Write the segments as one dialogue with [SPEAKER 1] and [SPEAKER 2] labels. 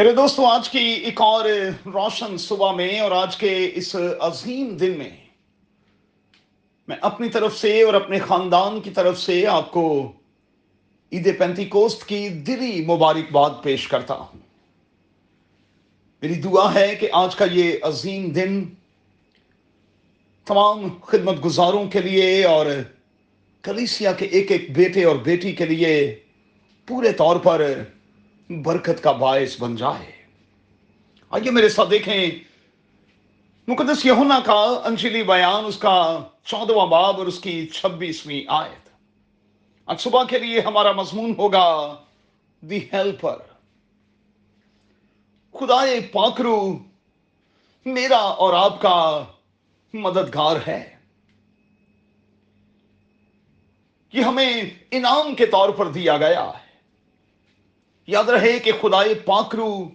[SPEAKER 1] میرے دوستوں آج کی ایک اور روشن صبح میں اور آج کے اس عظیم دن میں میں اپنی طرف سے اور اپنے خاندان کی طرف سے آپ کو عید پینتی کوست کی دلی مبارکباد پیش کرتا ہوں۔ میری دعا ہے کہ آج کا یہ عظیم دن تمام خدمت گزاروں کے لیے اور کلیسیا کے ایک ایک بیٹے اور بیٹی کے لیے پورے طور پر برکت کا باعث بن جائے۔ آئیے میرے ساتھ دیکھیں۔ مقدس یہونا کا انجلی بیان، اس کا چودواں باب اور اس کی چھبیسویں آیت۔ آج صبح کے لیے ہمارا مضمون ہوگا، دی ہیلپر۔ خدا پاکرو، میرا اور آپ کا مددگار ہے۔ یہ ہمیں انعام کے طور پر دیا گیا ہے۔ یاد رہے کہ خدائے پاکرو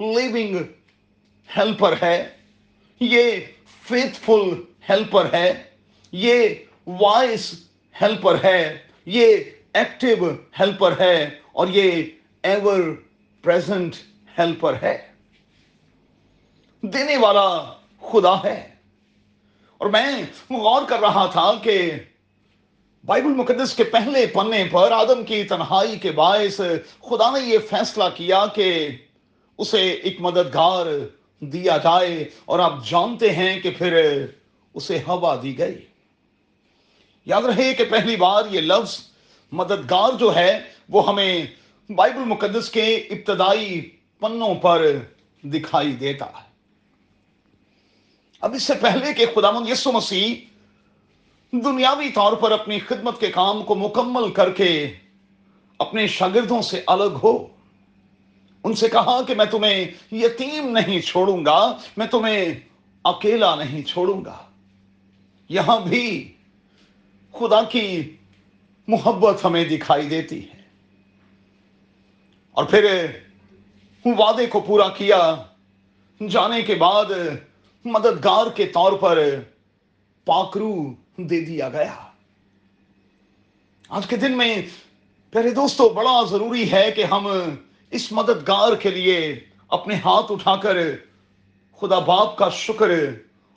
[SPEAKER 1] لیونگ ہیلپر ہے، یہ فیتھ فل ہیلپر ہے، یہ وائس ہیلپر ہے، یہ ایکٹیو ہیلپر ہے اور یہ ایور پریزنٹ ہیلپر ہے۔ دینے والا خدا ہے۔ اور میں غور کر رہا تھا کہ بائبل مقدس کے پہلے پنے پر آدم کی تنہائی کے باعث خدا نے یہ فیصلہ کیا کہ اسے ایک مددگار دیا جائے اور آپ جانتے ہیں کہ پھر اسے ہوا دی گئی۔ یاد رہے کہ پہلی بار یہ لفظ مددگار جو ہے وہ ہمیں بائبل مقدس کے ابتدائی پنوں پر دکھائی دیتا ہے۔ اب اس سے پہلے کہ خدا مند یسو مسیح دنیاوی طور پر اپنی خدمت کے کام کو مکمل کر کے اپنے شاگردوں سے الگ ہو۔ ان سے کہا کہ میں تمہیں یتیم نہیں چھوڑوں گا، میں تمہیں اکیلا نہیں چھوڑوں گا۔ یہاں بھی خدا کی محبت ہمیں دکھائی دیتی ہے۔ اور پھر وعدے کو پورا کیا۔ جانے کے بعد مددگار کے طور پر پاکرو دے دیا گیا۔ آج کے دن میں پہلے دوستو، بڑا ضروری ہے کہ ہم اس مددگار کے لیے اپنے ہاتھ اٹھا کر خدا باپ کا شکر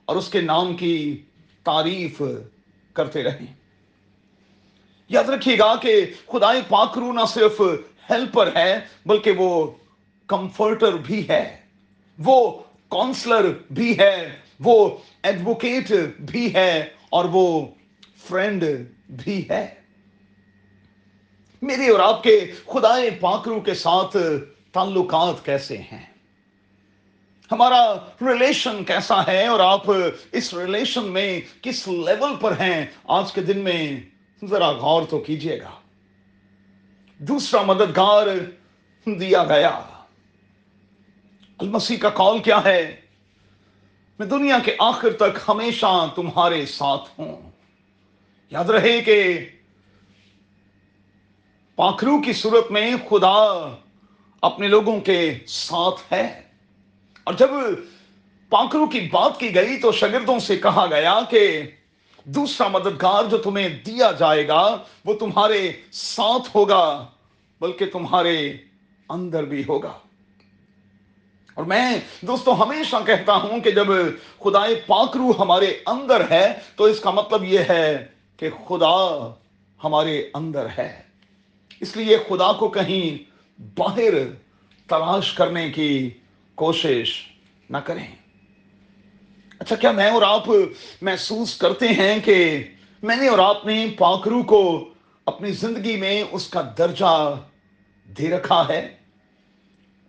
[SPEAKER 1] اور اس کے نام کی تعریف کرتے رہیں۔ یاد رکھیے گا کہ خدا پاکرو نہ صرف ہیلپر ہے، بلکہ وہ کمفرٹر بھی ہے۔ وہ کونسلر بھی ہے۔ وہ ایڈوکیٹ بھی ہے۔ اور وہ فرینڈ بھی ہے۔ میرے اور آپ کے خدا پاکرو کے ساتھ تعلقات کیسے ہیں؟ ہمارا ریلیشن کیسا ہے اور آپ اس ریلیشن میں کس لیول پر ہیں؟ آج کے دن میں ذرا غور تو کیجیے گا۔ دوسرا مددگار دیا گیا۔ المسیح کا کال کیا ہے؟ میں دنیا کے آخر تک ہمیشہ تمہارے ساتھ ہوں۔ یاد رہے کہ پاکرو کی صورت میں خدا اپنے لوگوں کے ساتھ ہے۔ اور جب پاکرو کی بات کی گئی تو شاگردوں سے کہا گیا کہ دوسرا مددگار جو تمہیں دیا جائے گا وہ تمہارے ساتھ ہوگا، بلکہ تمہارے اندر بھی ہوگا۔ اور میں دوستو ہمیشہ کہتا ہوں کہ جب خدا پاکرو ہمارے اندر ہے تو اس کا مطلب یہ ہے کہ خدا ہمارے اندر ہے۔ اس لیے خدا کو کہیں باہر تلاش کرنے کی کوشش نہ کریں۔ اچھا کیا میں اور آپ محسوس کرتے ہیں کہ میں نے اور آپ نے پاکرو کو اپنی زندگی میں اس کا درجہ دے رکھا ہے؟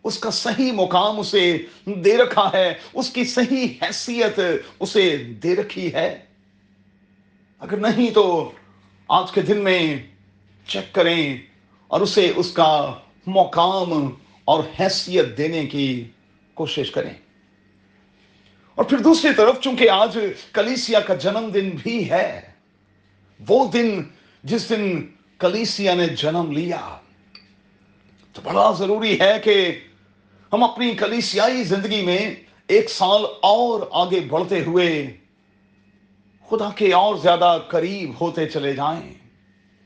[SPEAKER 1] اس کا صحیح مقام اسے دے رکھا ہے، اس کی صحیح حیثیت اسے دے رکھی ہے۔ اگر نہیں تو آج کے دن میں چیک کریں اور اسے اس کا مقام اور حیثیت دینے کی کوشش کریں۔ اور پھر دوسری طرف چونکہ آج کلیسیا کا جنم دن بھی ہے، وہ دن جس دن کلیسیا نے جنم لیا، تو بڑا ضروری ہے کہ ہم اپنی کلیسیائی زندگی میں ایک سال اور آگے بڑھتے ہوئے خدا کے اور زیادہ قریب ہوتے چلے جائیں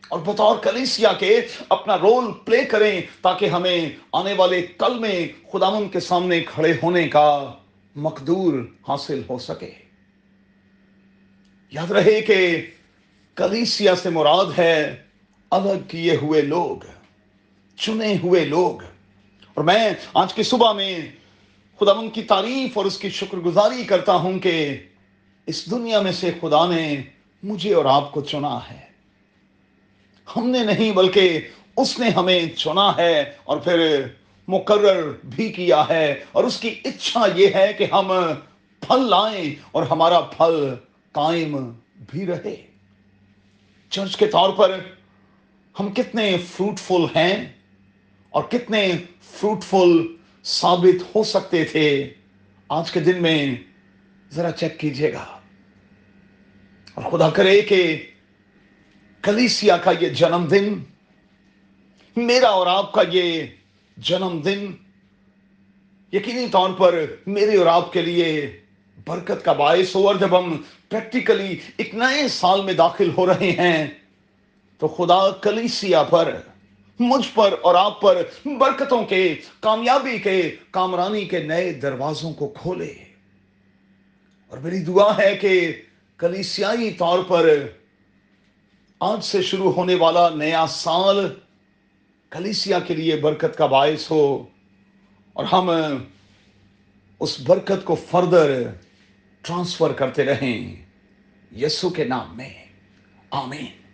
[SPEAKER 1] اور بطور کلیسیا کے اپنا رول پلے کریں تاکہ ہمیں آنے والے کل میں خداون کے سامنے کھڑے ہونے کا مقدور حاصل ہو سکے۔ یاد رہے کہ کلیسیا سے مراد ہے الگ کیے ہوئے لوگ، چنے ہوئے لوگ۔ اور میں آج کی صبح میں خدا ان کی تعریف اور اس کی شکر گزاری کرتا ہوں کہ اس دنیا میں سے خدا نے مجھے اور آپ کو چنا ہے۔ ہم نے نہیں بلکہ اس نے ہمیں چنا ہے اور پھر مقرر بھی کیا ہے۔ اور اس کی اچھا یہ ہے کہ ہم پھل لائیں اور ہمارا پھل قائم بھی رہے۔ چرچ کے طور پر ہم کتنے فروٹفل ہیں۔ اور کتنے فروٹفل ثابت ہو سکتے تھے۔ آج کے دن میں ذرا چیک کیجیے گا۔ اور خدا کرے کہ کلیسیا کا یہ جنم دن میرا اور آپ کا یہ جنم دن یقینی طور پر میرے اور آپ کے لیے برکت کا باعث ہو۔ اور جب ہم پریکٹیکلی ایک نئے سال میں داخل ہو رہے ہیں، تو خدا کلیسیا پر مجھ پر اور آپ پر برکتوں کے، کامیابی کے، کامرانی کے نئے دروازوں کو کھولے۔ اور میری دعا ہے کہ کلیسیائی طور پر آج سے شروع ہونے والا نیا سال کلیسیا کے لیے برکت کا باعث ہو۔ اور ہم اس برکت کو فردر ٹرانسفر کرتے رہیں۔ یسو کے نام میں۔ آمین۔